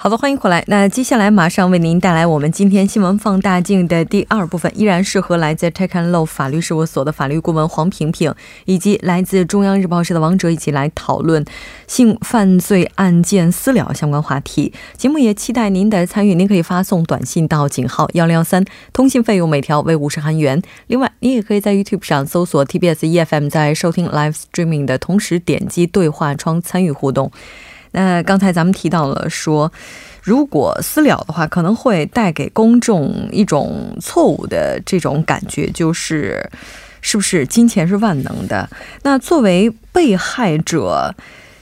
好的，欢迎回来。那接下来马上为您带来我们今天新闻放大镜的第二部分，依然是和来自 Tech and Law 法律事务所的法律顾问黄平平，以及来自中央日报社的王哲一起来讨论性犯罪案件私了相关话题。节目也期待您的参与，您可以发送短信到井号幺零幺三，通信费用每条为五十韩元。另外，你也可以在 YouTube 上搜索 TBS EFM，在收听 Live Streaming 的同时点击对话窗参与互动。那刚才咱们提到了说，如果私了的话，可能会带给公众一种错误的这种感觉，就是是不是金钱是万能的？那作为被害者，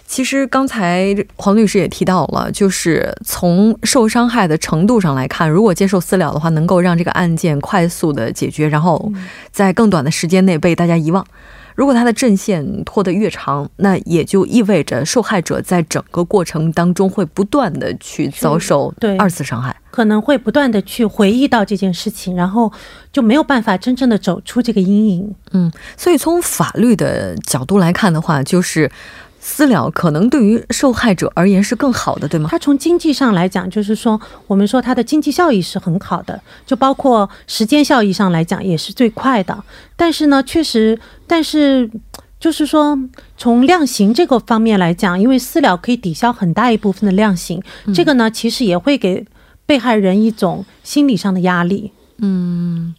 其实刚才黄律师也提到了，就是从受伤害的程度上来看，如果接受私了的话，能够让这个案件快速的解决，然后在更短的时间内被大家遗忘。如果他的阵线拖得越长，那也就意味着受害者在整个过程当中会不断的去遭受二次伤害，可能会不断的去回忆到这件事情，然后就没有办法真正的走出这个阴影。嗯，所以从法律的角度来看的话，就是。私了可能对于受害者而言是更好的，对吗？它从经济上来讲，就是说，我们说它的经济效益是很好的，就包括时间效益上来讲也是最快的。但是呢，确实，但是就是说，从量刑这个方面来讲，因为私了可以抵消很大一部分的量刑，这个呢，其实也会给被害人一种心理上的压力。嗯，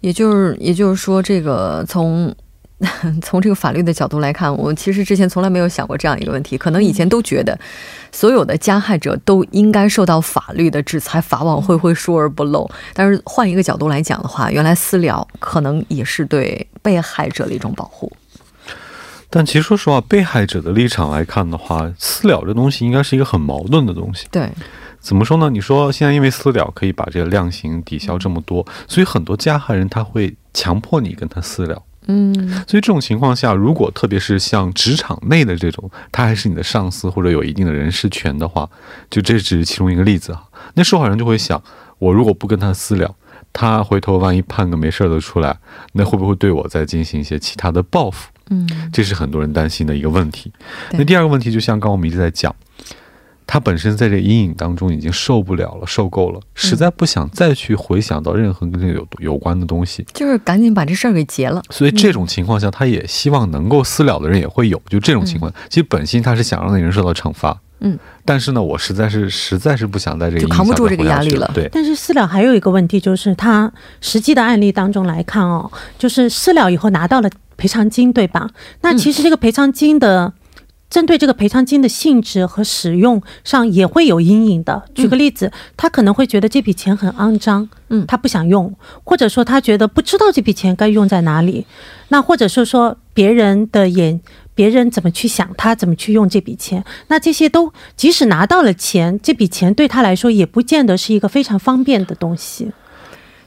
也就是，也就是说，这个从。从这个法律的角度来看，我其实之前从来没有想过这样一个问题。可能以前都觉得，所有的加害者都应该受到法律的制裁，法网恢恢，疏而不漏。但是换一个角度来讲的话，原来私了可能也是对被害者的一种保护。但其实说实话，被害者的立场来看的话，私了这东西应该是一个很矛盾的东西。对，怎么说呢？你说现在因为私了可以把这个量刑抵消这么多，所以很多加害人他会强迫你跟他私了。嗯，所以这种情况下，如果特别是像职场内的这种，他还是你的上司或者有一定的人事权的话，就这只是其中一个例子哈。那受害人就会想，我如果不跟他私了，他回头万一判个没事的出来，那会不会对我再进行一些其他的报复？嗯，这是很多人担心的一个问题。那第二个问题，就像刚我们一直在讲。他本身在这阴影当中已经受不了了，受够了，实在不想再去回想到任何跟这个有有关的东西，就是赶紧把这事儿给结了。所以这种情况下，他也希望能够私了的人也会有。就这种情况，其实本心他是想让那人受到惩罚，嗯，但是呢，我实在是实在是不想在这个就扛不住这个压力了。对，但是私了还有一个问题，就是他实际的案例当中来看哦，就是私了以后拿到了赔偿金，对吧？那其实这个赔偿金的。针对这个赔偿金的性质和使用上也会有阴影的。举个例子，他可能会觉得这笔钱很肮脏，嗯，他不想用，或者说他觉得不知道这笔钱该用在哪里。那或者是说别人的眼，别人怎么去想他怎么去用这笔钱？那这些都即使拿到了钱，这笔钱对他来说也不见得是一个非常方便的东西，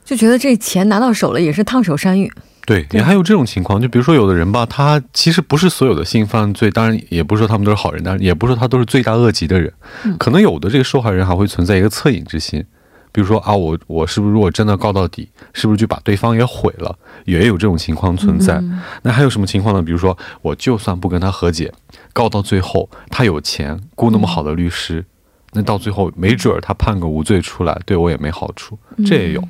就觉得这钱拿到手了也是烫手山芋。对，也还有这种情况，就比如说有的人吧，他其实不是所有的性犯罪，当然也不是说他们都是好人，但是也不是说他都是罪大恶极的人，可能有的这个受害人还会存在一个恻隐之心，比如说啊，我我是不是如果真的告到底，是不是就把对方也毁了？也有这种情况存在。那还有什么情况呢？比如说我就算不跟他和解，告到最后他有钱雇那么好的律师，那到最后没准儿他判个无罪出来，对我也没好处，这也有。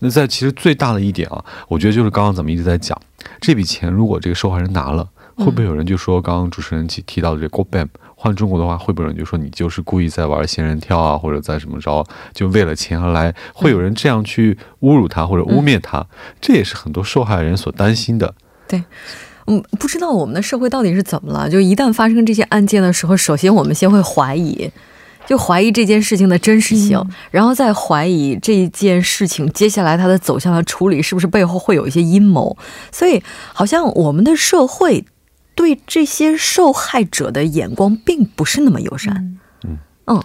那在其实最大的一点啊，我觉得就是刚刚咱们一直在讲，这笔钱如果这个受害人拿了，会不会有人就说刚刚主持人提提到的这 go bam，换中国的话，会不会有人就说你就是故意在玩仙人跳啊，或者在什么着，就为了钱而来，会有人这样去侮辱他或者污蔑他，这也是很多受害人所担心的。对，嗯，不知道我们的社会到底是怎么了，就一旦发生这些案件的时候，首先我们先会怀疑。就怀疑这件事情的真实性，然后再怀疑这件事情接下来它的走向和处理是不是背后会有一些阴谋，所以好像我们的社会对这些受害者的眼光并不是那么友善。嗯。嗯，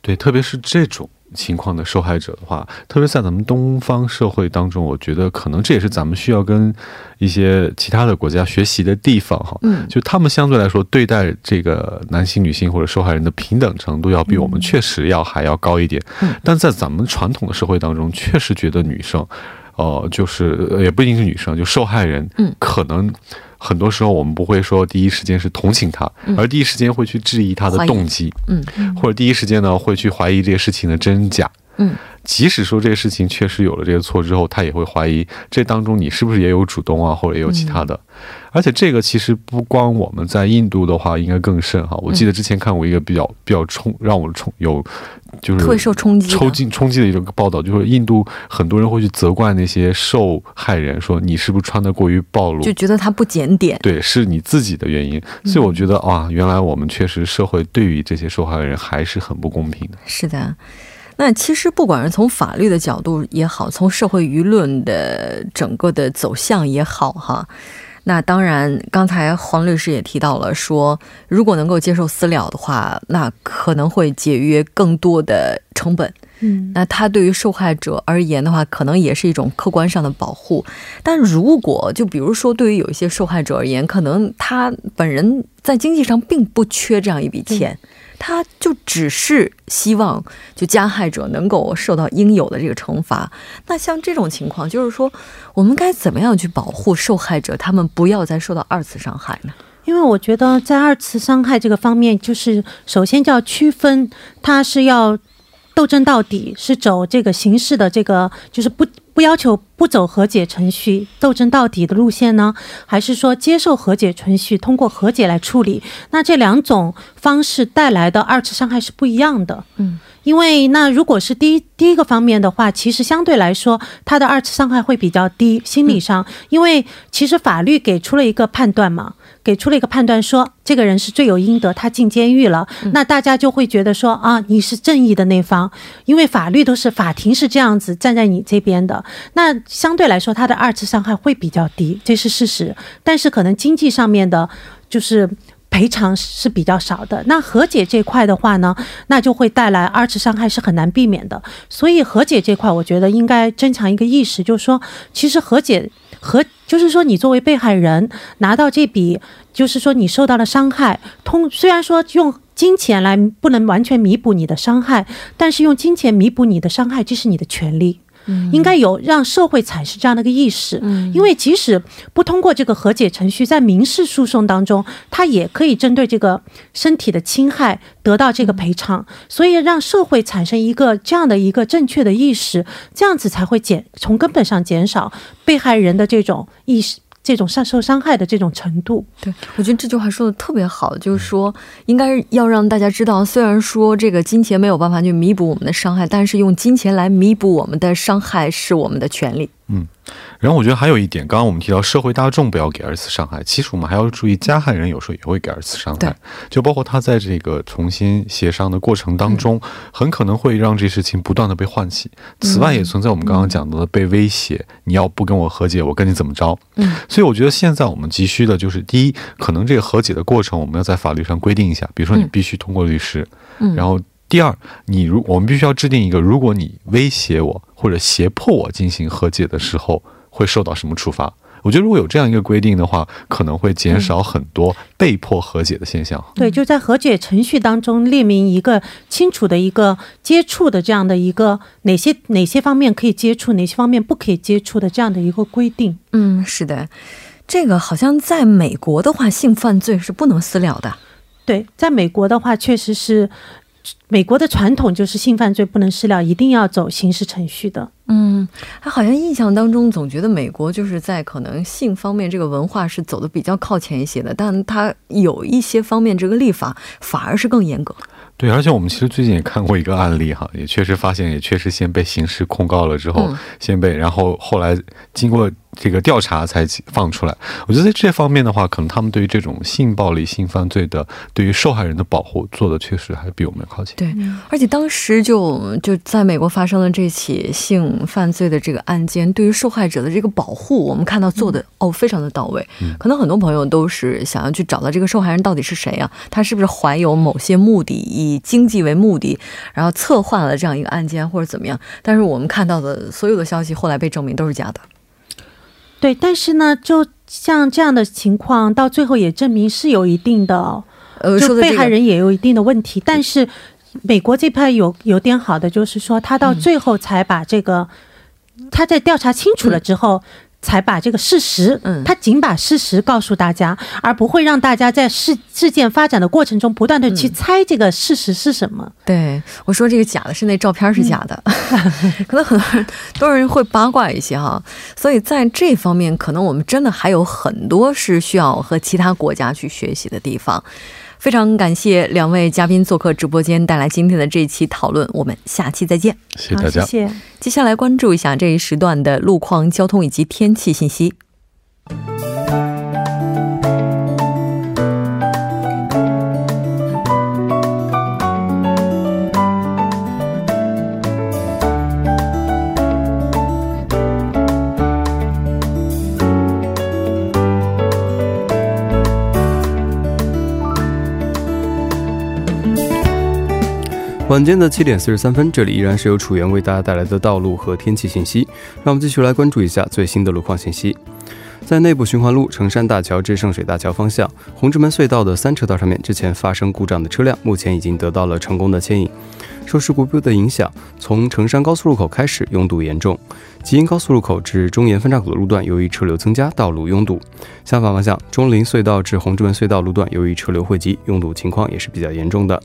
对，特别是这种情况的受害者的话，特别在咱们东方社会当中，我觉得可能这也是咱们需要跟一些其他的国家学习的地方哈。嗯就他们相对来说对待这个男性、女性或者受害人的平等程度，要比我们确实要还要高一点。嗯但在咱们传统的社会当中，确实觉得女生，呃，就是呃也不一定是女生，就受害人，嗯可能。很多时候，我们不会说第一时间是同情他，而第一时间会去质疑他的动机。嗯或者第一时间呢会去怀疑这些事情的真假。嗯，即使说这个事情确实有了这个错之后，他也会怀疑这当中你是不是也有主动啊，或者也有其他的。而且这个其实不光我们在印度的话，应该更甚哈。我记得之前看过一个比较比较冲让我冲有就是特别受冲击的冲击冲击的一种报道，就是印度很多人会去责怪那些受害人，说你是不是穿的过于暴露，就觉得他不检点。对，是你自己的原因。所以我觉得啊，原来我们确实社会对于这些受害人还是很不公平的。是的。那其实不管是从法律的角度也好，从社会舆论的整个的走向也好，哈，那当然，刚才黄律师也提到了说，如果能够接受私了的话，那可能会节约更多的成本。嗯，那它对于受害者而言的话，可能也是一种客观上的保护。但如果就比如说，对于有一些受害者而言，可能他本人在经济上并不缺这样一笔钱，他就只是希望就加害者能够受到应有的这个惩罚。那像这种情况，就是说，我们该怎么样去保护受害者，他们不要再受到二次伤害呢？因为我觉得在二次伤害这个方面，就是首先就要区分，它是要斗争到底，是走这个刑事的这个，就是不不要求不走和解程序、斗争到底的路线呢，还是说接受和解程序，通过和解来处理？那这两种方式带来的二次伤害是不一样的。嗯。因为那如果是第一第一个方面的话，其实相对来说，它的二次伤害会比较低，心理上，因为其实法律给出了一个判断嘛，给出了一个判断说这个人是罪有应得，他进监狱了，那大家就会觉得说啊，你是正义的那方，因为法律都是法庭是这样子站在你这边的，那相对来说他的二次伤害会比较低，这是事实，但是可能经济上面的，就是。赔偿是比较少的，那和解这块的话呢，那就会带来二次伤害是很难避免的。所以和解这块，我觉得应该增强一个意识，就是说，其实和解和就是说，你作为被害人拿到这笔，就是说你受到了伤害，通虽然说用金钱来不能完全弥补你的伤害，但是用金钱弥补你的伤害，这是你的权利。应该有让社会产生这样的一个意识，因为即使不通过这个和解程序，在民事诉讼当中，他也可以针对这个身体的侵害得到这个赔偿，所以让社会产生一个这样的一个正确的意识，这样子才会减从根本上减少被害人的这种意识。这种受受伤害的这种程度，对我觉得这句话说的特别好，就是说应该要让大家知道，虽然说这个金钱没有办法去弥补我们的伤害，但是用金钱来弥补我们的伤害是我们的权利。然后我觉得还有一点，刚刚我们提到社会大众不要给二次伤害，其实我们还要注意加害人有时候也会给二次伤害，就包括他在这个重新协商的过程当中，很可能会让这事情不断的被唤起。此外，也存在我们刚刚讲到的被威胁，你要不跟我和解，我跟你怎么着？嗯，所以我觉得现在我们急需的就是，第一，可能这个和解的过程我们要在法律上规定一下，比如说你嗯必须通过律师，嗯然后。第二，你如我们必须要制定一个，如果你威胁我或者胁迫我进行和解的时候，会受到什么处罚？我觉得如果有这样一个规定的话，可能会减少很多被迫和解的现象。对，就在和解程序当中列明一个清楚的一个接触的这样的一个哪些哪些方面可以接触，哪些方面不可以接触的这样的一个规定。嗯，是的，这个好像在美国的话，性犯罪是不能私了的。对，在美国的话，确实是美国的传统就是性犯罪不能私了，一定要走刑事程序的。嗯，他好像印象当中总觉得美国就是在可能性方面这个文化是走的比较靠前一些的，但他有一些方面这个立法反而是更严格。对，而且我们其实最近也看过一个案例哈，也确实发现，也确实先被刑事控告了之后，嗯先被，然后后来经过这个调查才放出来。我觉得在这方面的话，可能他们对于这种性暴力、性犯罪的对于受害人的保护做的确实还比我们靠前。对，而且当时就就在美国发生了这起性犯罪的这个案件，对于受害者的这个保护，我们看到做的哦非常的到位。可能很多朋友都是想要去找到这个受害人到底是谁啊？他是不是怀有某些目的，以经济为目的，然后策划了这样一个案件或者怎么样？但是我们看到的所有的消息后来被证明都是假的。对，但是呢，就像这样的情况，到最后也证明是有一定的，呃，就被害人也有一定的问题。但是美国这派有有点好的，就是说他到最后才把这个，他在调查清楚了之后。才把这个事实，嗯，他仅把事实告诉大家，而不会让大家在事事件发展的过程中不断的去猜这个事实是什么。对，我说这个假的是那照片是假的，可能很多人多人会八卦一些哈，所以在这方面，可能我们真的还有很多是需要和其他国家去学习的地方。非常感谢两位嘉宾做客直播间，带来今天的这一期讨论。我们下期再见，谢谢大家。谢谢。接下来关注一下这一时段的路况、交通以及天气信息。晚间的七点四十三分，这里依然是由楚源为大家带来的道路和天气信息。让我们继续来关注一下最新的路况信息。在内部循环路成山大桥至圣水大桥方向，红志门隧道的三车道上面，之前发生故障的车辆，目前已经得到了成功的牵引。受事故的影响，从成山高速路口开始拥堵严重，吉英高速路口至中岩分岔口的路段，由于车流增加，道路拥堵。相反方向，中林隧道至红志门隧道路段，由于车流汇集，拥堵情况也是比较严重的。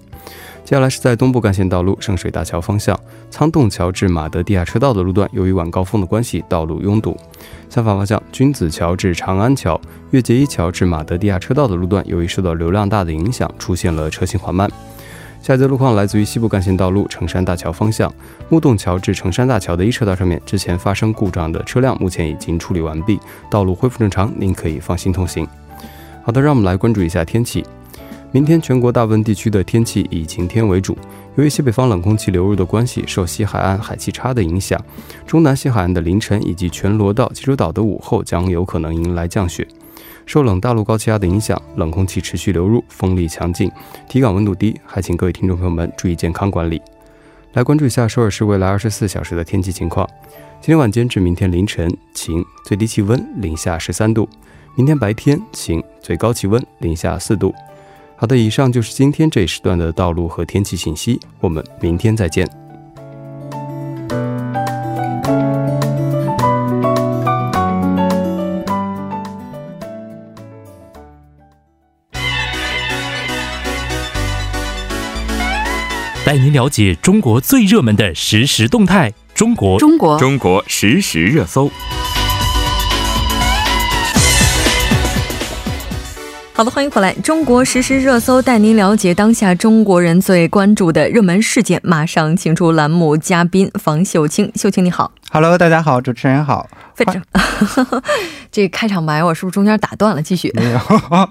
接下来是在东部干线道路圣水大桥方向，仓洞桥至马德地下车道的路段，由于晚高峰的关系，道路拥堵。相反方向，君子桥至长安桥、越界一桥至马德地下车道的路段，由于受到流量大的影响，出现了车行缓慢。下一则路况来自于西部干线道路成山大桥方向，木洞桥至成山大桥的一车道上面，之前发生故障的车辆目前已经处理完毕，道路恢复正常，您可以放心通行。好的，让我们来关注一下天气。明天全国大部分地区的天气以晴天为主。由于西北方冷空气流入的关系，受西海岸海气差的影响，中南西海岸的凌晨以及全罗道、济州岛的午后将有可能迎来降雪。受冷大陆高气压的影响，冷空气持续流入，风力强劲，体感温度低，还请各位听众朋友们注意健康管理。来关注一下首尔市未来二十四小时的天气情况：今天晚间至明天凌晨晴，最低气温零下十三度；明天白天晴，最高气温零下四度。好的，以上就是今天这一时段的道路和天气信息。我们明天再见。带您了解中国最热门的实时动态，中国中国中国实时热搜。好的，欢迎回来！中国实时热搜带您了解当下中国人最关注的热门事件。马上请出栏目嘉宾房秀清，秀清你好，Hello，大家好，主持人好。非常，这开场白我是不是中间打断了？继续。没有。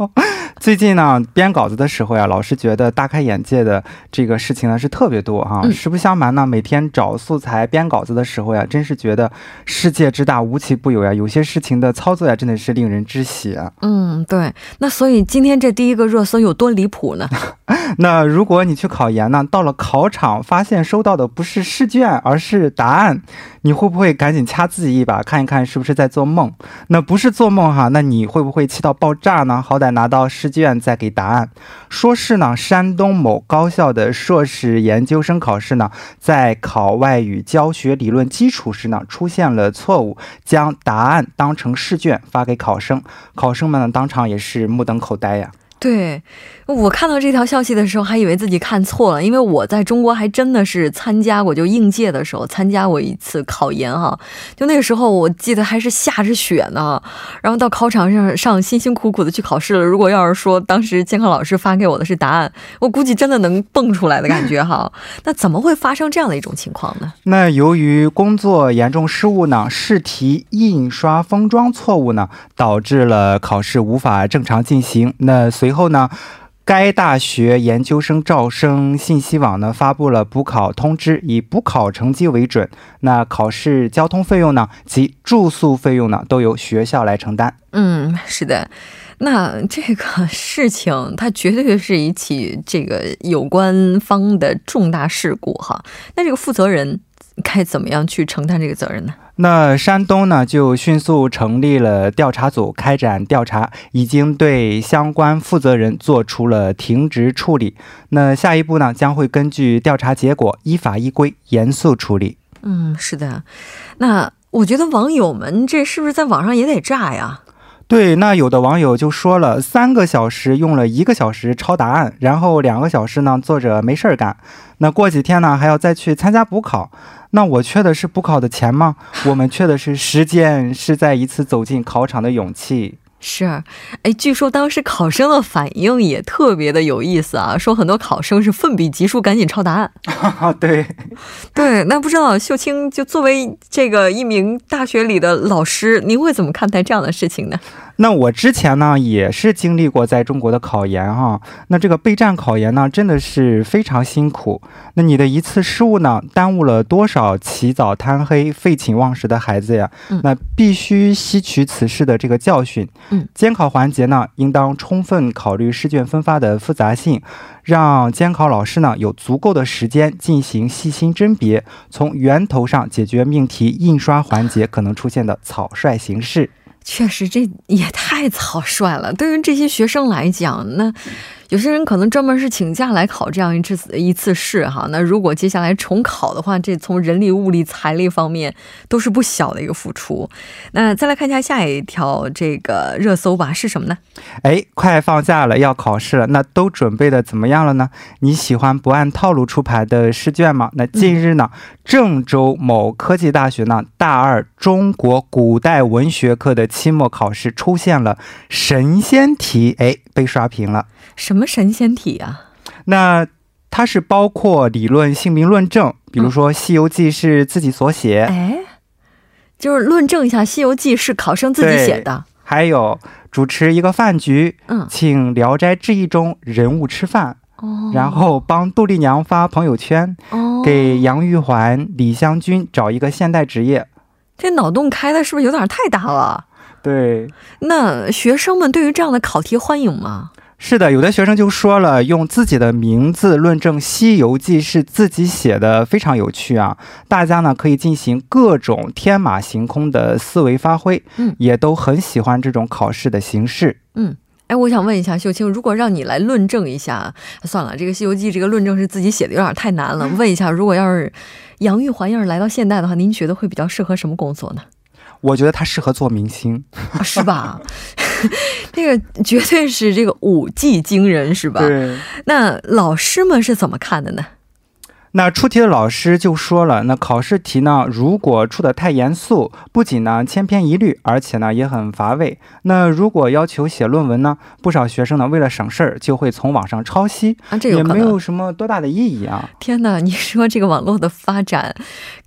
最近呢，编稿子的时候呀，老是觉得大开眼界的这个事情呢是特别多哈。实不相瞒呢，每天找素材编稿子的时候呀，真是觉得世界之大无奇不有呀。有些事情的操作呀，真的是令人窒息啊。嗯，对。那所以今天这第一个热搜有多离谱呢？那如果你去考研呢，到了考场发现收到的不是试卷，而是答案，你会不会赶紧掐自己一把，看一看是不是在做梦？那不是做梦哈，那你会不会气到爆炸呢？好歹拿到试。卷再给答案，说是呢，山东某高校的硕士研究生考试呢，在考外语教学理论基础时呢，出现了错误，将答案当成试卷发给考生，考生们呢当场也是目瞪口呆呀。对我看到这条消息的时候，还以为自己看错了，因为我在中国还真的是参加过，就应届的时候参加过一次考研哈。就那个时候，我记得还是下着雪呢，然后到考场上上辛辛苦苦的去考试了。如果要是说当时监考老师发给我的是答案，我估计真的能蹦出来的感觉哈。那怎么会发生这样的一种情况呢？那由于工作严重失误呢，试题印刷封装错误呢，导致了考试无法正常进行。那随随后呢，该大学研究生招生信息网呢发布了补考通知，以补考成绩为准。那考试交通费用呢及住宿费用呢都由学校来承担。嗯，是的。那这个事情，它绝对是一起这个有关方的重大事故哈。那这个负责人该怎么样去承担这个责任呢？那山东呢，就迅速成立了调查组，开展调查，已经对相关负责人做出了停职处理。那下一步呢，将会根据调查结果，依法依规严肃处理。嗯，是的。那我觉得网友们这是不是在网上也得炸呀？对，那有的网友就说了，三个小时用了一个小时抄答案，然后两个小时呢坐着没事儿干，那过几天呢还要再去参加补考，那我缺的是补考的钱吗？我们缺的是时间，是在一次走进考场的勇气。是，哎，据说当时考生的反应也特别的有意思啊，说很多考生是奋笔疾书，赶紧抄答案。对，对，那不知道秀清就作为这个一名大学里的老师，您会怎么看待这样的事情呢？那我之前呢也是经历过在中国的考研哈，那这个备战考研呢真的是非常辛苦。那你的一次失误呢，耽误了多少起早贪黑、废寝忘食的孩子呀？那必须吸取此事的这个教训。嗯，监考环节呢，应当充分考虑试卷分发的复杂性，让监考老师呢有足够的时间进行细心甄别，从源头上解决命题印刷环节可能出现的草率形式。确实，这也太草率了。对于这些学生来讲，那。有些人可能专门是请假来考这样一次一次试哈，那如果接下来重考的话，这从人力、物力、财力方面都是不小的一个付出。那再来看一下下一条这个热搜吧，是什么呢？哎，快放假了，要考试了，那都准备的怎么样了呢？你喜欢不按套路出牌的试卷吗？那近日呢，郑州某科技大学呢大二中国古代文学课的期末考试出现了神仙题，哎，被刷屏了。什么神仙体啊？那它是包括理论姓名论证，比如说《西游记》是自己所写，哎，就是论证一下《西游记》是考生自己写的。还有主持一个饭局，嗯，请《聊斋志异》中人物吃饭，哦，然后帮杜丽娘发朋友圈，哦，给杨玉环、李香君找一个现代职业。这脑洞开的是不是有点太大了？对。那学生们对于这样的考题欢迎吗？是的，有的学生就说了，用自己的名字论证《西游记》是自己写的，非常有趣啊！大家呢可以进行各种天马行空的思维发挥，嗯，也都很喜欢这种考试的形式。嗯，哎，我想问一下秀清，如果让你来论证一下，算了，这个《西游记》这个论证是自己写的，有点太难了。问一下，如果要是杨玉环要是来到现代的话，您觉得会比较适合什么工作呢？我觉得他适合做明星，是吧？这个绝对是这个舞技惊人，是吧？对。那老师们是怎么看的呢？那出题的老师就说了，那考试题呢，如果出的太严肃，不仅呢千篇一律，而且呢也很乏味。那如果要求写论文呢，不少学生呢为了省事儿，就会从网上抄袭，也没有什么多大的意义啊。天哪，你说这个网络的发展。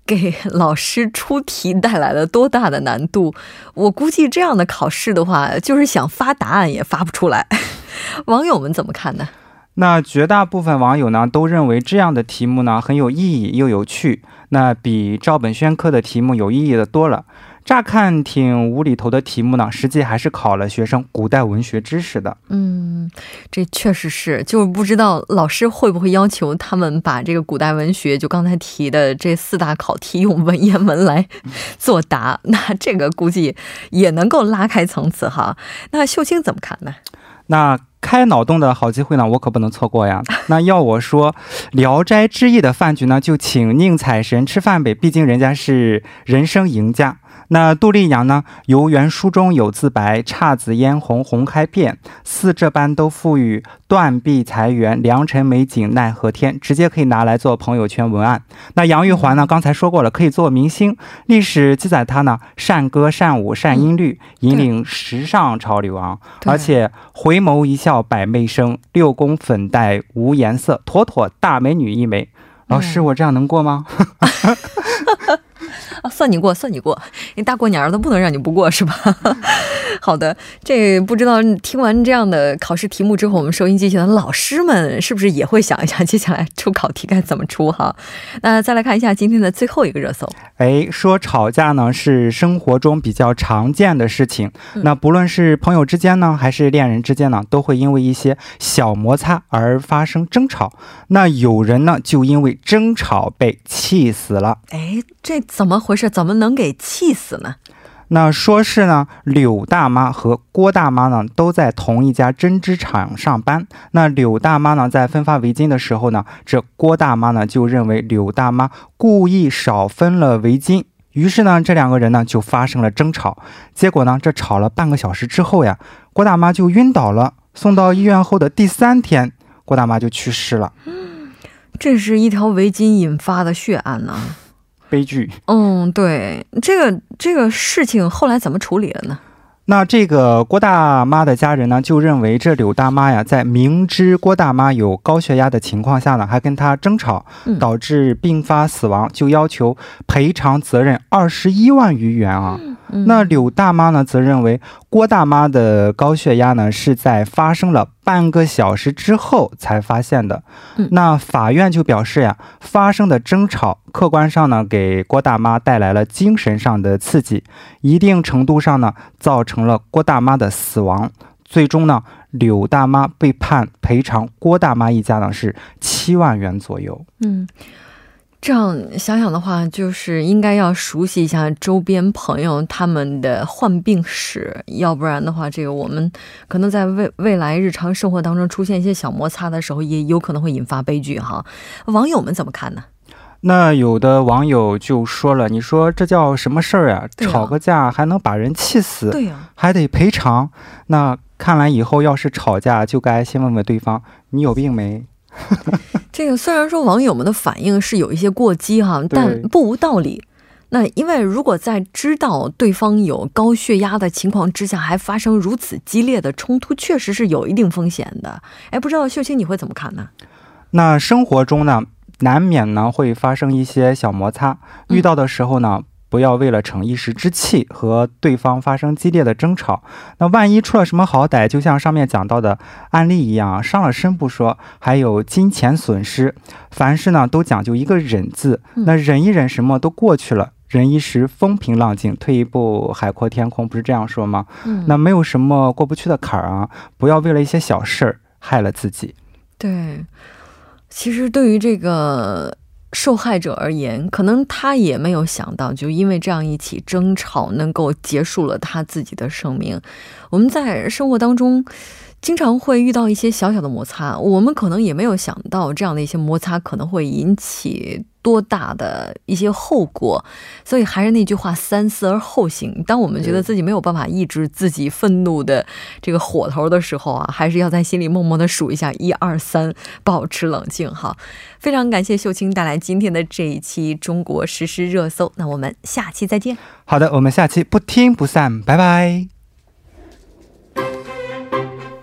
给老师出题带来了多大的难度？我估计这样的考试的话，就是想发答案也发不出来。网友们怎么看呢？那绝大部分网友呢都认为这样的题目呢很有意义又有趣，那比照本宣科的题目有意义的多了。乍看挺无厘头的题目呢，实际还是考了学生古代文学知识的。嗯，这确实是，就是不知道老师会不会要求他们把这个古代文学，就刚才提的这四大考题用文言文来作答。那这个估计也能够拉开层次哈。那秀清怎么看呢？那开脑洞的好机会呢，我可不能错过呀。那要我说，《聊斋志异》的饭局呢，就请宁采臣吃饭呗，毕竟人家是人生赢家。那杜丽娘呢？游园书中有自白，姹紫嫣红红开遍，似这般都赋予断壁残垣，良辰美景奈何天，直接可以拿来做朋友圈文案。那杨玉环呢？刚才说过了，可以做明星。历史记载她呢，善歌善舞善音律，引领时尚潮流啊！而且回眸一笑百媚生，六宫粉黛无颜色，妥妥大美女一枚。老师，我这样能过吗？啊，算你过，算你过！你大过年的不能让你不过是吧？好的，这不知道听完这样的考试题目之后，我们收音机前的老师们是不是也会想一想，接下来出考题该怎么出哈？那再来看一下今天的最后一个热搜。哎，说吵架呢是生活中比较常见的事情，那不论是朋友之间呢，还是恋人之间呢，都会因为一些小摩擦而发生争吵。那有人呢就因为争吵被气死了。哎，这怎么回事？怎么能给气死呢？那说是呢，柳大妈和郭大妈呢都在同一家针织厂上班。那柳大妈呢在分发围巾的时候呢，这郭大妈呢就认为柳大妈故意少分了围巾，于是呢这两个人呢就发生了争吵。结果呢这吵了半个小时之后呀，郭大妈就晕倒了。送到医院后的第三天，郭大妈就去世了。这是一条围巾引发的血案呢。悲剧。嗯，对，这个这个事情后来怎么处理了呢？那这个郭大妈的家人呢，就认为这柳大妈呀，在明知郭大妈有高血压的情况下呢，还跟她争吵，导致病发死亡，就要求赔偿责任二十一万余元啊。那柳大妈呢，则认为郭大妈的高血压呢是在发生了半个小时之后才发现的。那法院就表示呀，发生的争吵客观上呢给郭大妈带来了精神上的刺激，一定程度上呢造成了郭大妈的死亡。最终呢，柳大妈被判赔偿郭大妈一家呢是七万元左右。嗯。这样想想的话，就是应该要熟悉一下周边朋友他们的患病史，要不然的话，这个我们可能在未未来日常生活当中出现一些小摩擦的时候，也有可能会引发悲剧哈。网友们怎么看呢？那有的网友就说了：“你说这叫什么事儿啊？吵个架还能把人气死？对呀，还得赔偿。那看来以后要是吵架，就该先问问对方，你有病没？” 这个虽然说网友们的反应是有一些过激哈，但不无道理。那因为如果在知道对方有高血压的情况之下，还发生如此激烈的冲突，确实是有一定风险的。哎，不知道秀清你会怎么看呢？那生活中呢，难免呢会发生一些小摩擦，遇到的时候呢。不要为了逞一时之气和对方发生激烈的争吵，那万一出了什么好歹，就像上面讲到的案例一样，伤了身不说，还有金钱损失。凡事呢都讲究一个忍字，那忍一忍，什么都过去了。忍一时风平浪静，退一步海阔天空，不是这样说吗？嗯，那没有什么过不去的坎儿啊，不要为了一些小事儿害了自己。对，其实对于这个。受害者而言，可能他也没有想到，就因为这样一起争吵，能够结束了他自己的生命。我们在生活当中。经常会遇到一些小小的摩擦，我们可能也没有想到这样的一些摩擦可能会引起多大的一些后果，所以还是那句话，三思而后行。当我们觉得自己没有办法抑制自己愤怒的这个火头的时候啊，还是要在心里默默的数一下一二三，保持冷静哈。非常感谢秀清带来今天的这一期中国实时热搜，那我们下期再见。好的，我们下期不听不散，拜拜。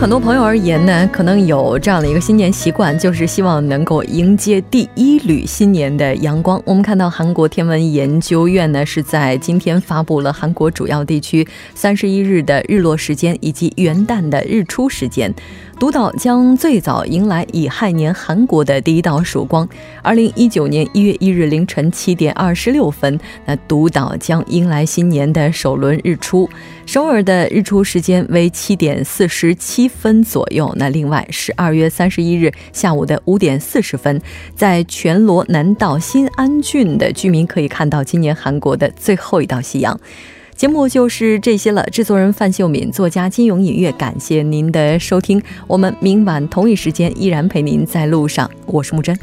很多朋友而言呢，可能有这样的一个新年习惯，就是希望能够迎接第一缕新年的阳光。我们看到韩国天文研究院呢是在今天发布了韩国主要地区三十一日的日落时间以及元旦的日出时间。独岛将最早迎来乙亥年韩国的第一道曙光。二零一九年一月一日凌晨七点二十六分，那独岛将迎来新年的首轮日出。首尔的日出时间为七点四十七分左右。那另外，十二月三十一日下午的五点四十分，在全罗南道新安郡的居民可以看到今年韩国的最后一道夕阳。节目就是这些了。制作人范秀敏，作家金勇、音乐，感谢您的收听。我们明晚同一时间依然陪您在路上。我是木真。